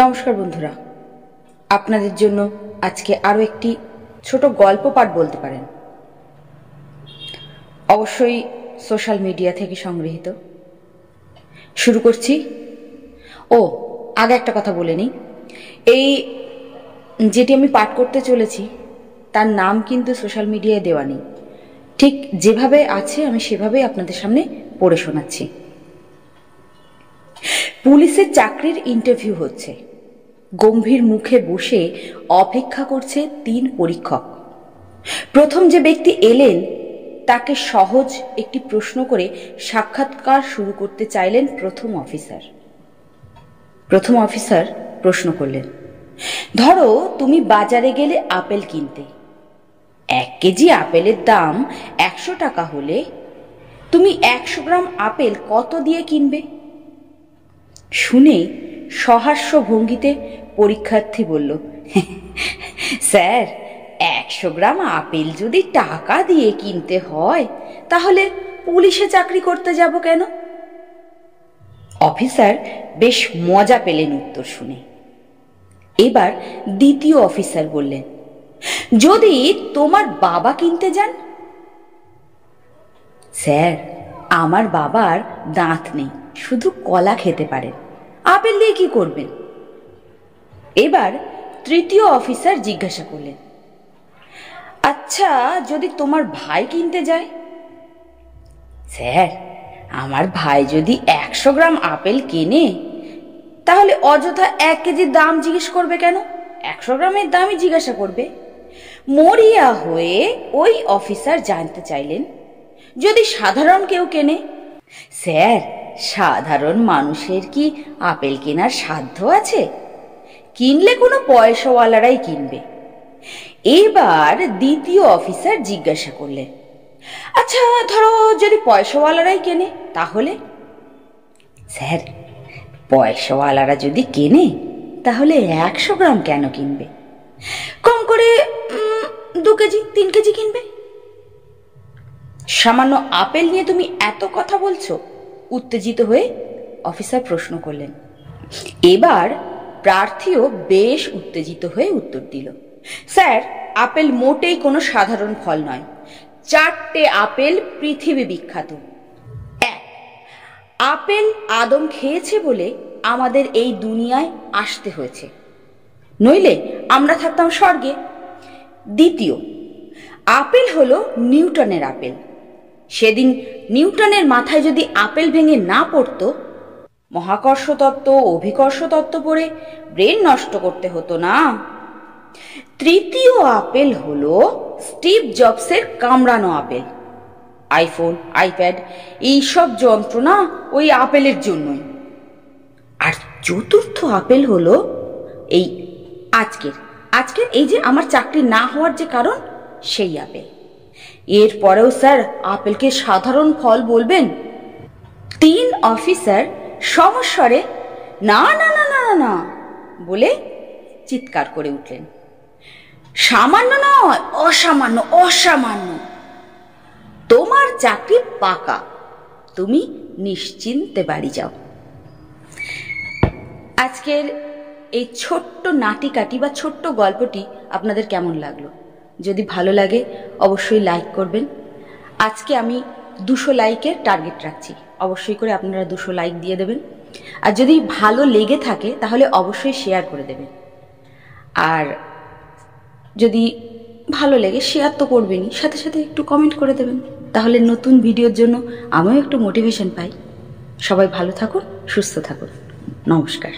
নমস্কার বন্ধুরা। আপনাদের জন্য আজকে আরও একটি ছোট গল্প পাঠ বলতে পারেন। অবশ্যই সোশ্যাল মিডিয়া থেকে সংগৃহীত। শুরু করছি। ও, আগে একটা কথা বলে নিই। এই যেটি আমি পাঠ করতে চলেছি, তার নাম কিন্তু সোশ্যাল মিডিয়ায় দেওয়া নেই। ঠিক যেভাবে আছে, আমি সেভাবেই আপনাদের সামনে পড়ে শোনাচ্ছি। পুলিশের চাকরির ইন্টারভিউ হচ্ছে। গম্ভীর মুখে বসে অপেক্ষা করছে তিন পরীক্ষক। প্রথম যে ব্যক্তি এলেন, তাকে সহজ একটি প্রশ্ন করে সাক্ষাৎকার শুরু করতে চাইলেন প্রথম অফিসার। প্রথম অফিসার প্রশ্ন করলেন, ধরো তুমি বাজারে গেলে আপেল কিনতে। এক কেজি আপেলের দাম একশো টাকা হলে তুমি একশো গ্রাম আপেল কত দিয়ে কিনবে? শুনে সহাস্য ভঙ্গিতে পরীক্ষার্থী বলল, স্যার, একশো গ্রাম আপেল যদি টাকা দিয়ে কিনতে হয়, তাহলে পুলিশে চাকরি করতে যাব কেন? অফিসার বেশ মজা পেলেন উত্তর শুনে। এবার দ্বিতীয় অফিসার বললেন, যদি তোমার বাবা কিনতে যান? স্যার, আমার বাবার দাঁত নেই, শুধু কলা খেতে পারেন। আপেল দিয়ে কি করবেন? এবার তৃতীয় অফিসার জিজ্ঞাসা করলেন আচ্ছা যদি তোমার ভাই কিনতে যায়? স্যার, আমার ভাই যদি একশো গ্রাম আপেল কেনে, তাহলে অযথা এক কেজির দাম জিজ্ঞেস করবে কেন? একশো গ্রামের দামই জিজ্ঞাসা করবে। মরিয়া হয়ে ওই অফিসার জানতে চাইলেন, যদি সাধারণ কেউ কেনে? স্যার সাধারণ মানুষের কি আপেল কেনার সাধ্য আছে? কিনলে কোনো পয়সাওয়ালারাই কিনবে। এবার দ্বিতীয় অফিসার জিজ্ঞাসা করলেন আচ্ছা ধরো যদি পয়সাওয়ালারাই কেনে, তাহলে? স্যার, পয়সাওয়ালারা যদি কেনে, তাহলে একশো গ্রাম কেন কিনবে? কম করে দু কেজি, তিন কেজি কিনবে? সামান্য আপেল নিয়ে তুমি এত কথা বলছো উত্তেজিত হয়ে অফিসার প্রশ্ন করলেন। এবার প্রার্থীও বেশ উত্তেজিত হয়ে উত্তর দিল, স্যার, আপেল মোটেই কোনো সাধারণ ফল নয়। চারটে আপেল পৃথিবী বিখ্যাত। এক, আপেল আদম খেয়েছে বলে আমাদের এই দুনিয়ায় আসতে হয়েছে। নইলে আমরা থাকতাম স্বর্গে। দ্বিতীয়, আপেল হলো নিউটনের আপেল। সেদিন নিউটনের মাথায় যদি আপেল ভেঙে না পড়তো মহাকর্ষ তত্ত্ব অভিকর্ষ তত্ত্ব পড়ে ব্রেন নষ্ট করতে হতো না। তৃতীয় আপেল হলো স্টিভ জবসের কামড়ানো আপেল। আইফোন, আইপ্যাড, এইসব যন্ত্রণা ওই আপেলের জন্যই। আর চতুর্থ আপেল হলো এই আজকের। আজকের এই যে আমার চাকরি না হওয়ার যে কারণ, সেই আপেল। এরপরেও স্যার আপেলকে সাধারণ ফল বলবেন? তিন অফিসার সমস্বরে না না না না না, বলে চিৎকার করে উঠলেন। সামান্য নয়, অসামান্য অসামান্য। তোমার চাকরি পাকা। তুমি নিশ্চিন্তে বাড়ি যাও। আজকের এই ছোট্ট নাটিকাটি বা ছোট্ট গল্পটি আপনাদের কেমন লাগল? যদি ভালো লাগে, অবশ্যই লাইক করবেন। আজকে আমি দুশো লাইকের টার্গেট রাখছি। অবশ্যই করে আপনারা দুশো লাইক দিয়ে দেবেন। আর যদি ভালো লেগে থাকে, তাহলে অবশ্যই শেয়ার করে দেবেন। আর যদি ভালো লেগে শেয়ার তো করবেনই। সাথে সাথে একটু কমেন্ট করে দেবেন। তাহলে নতুন ভিডিওর জন্য আমিও একটু মোটিভেশন পাই। সবাই ভালো থাকুন, সুস্থ থাকুন। নমস্কার।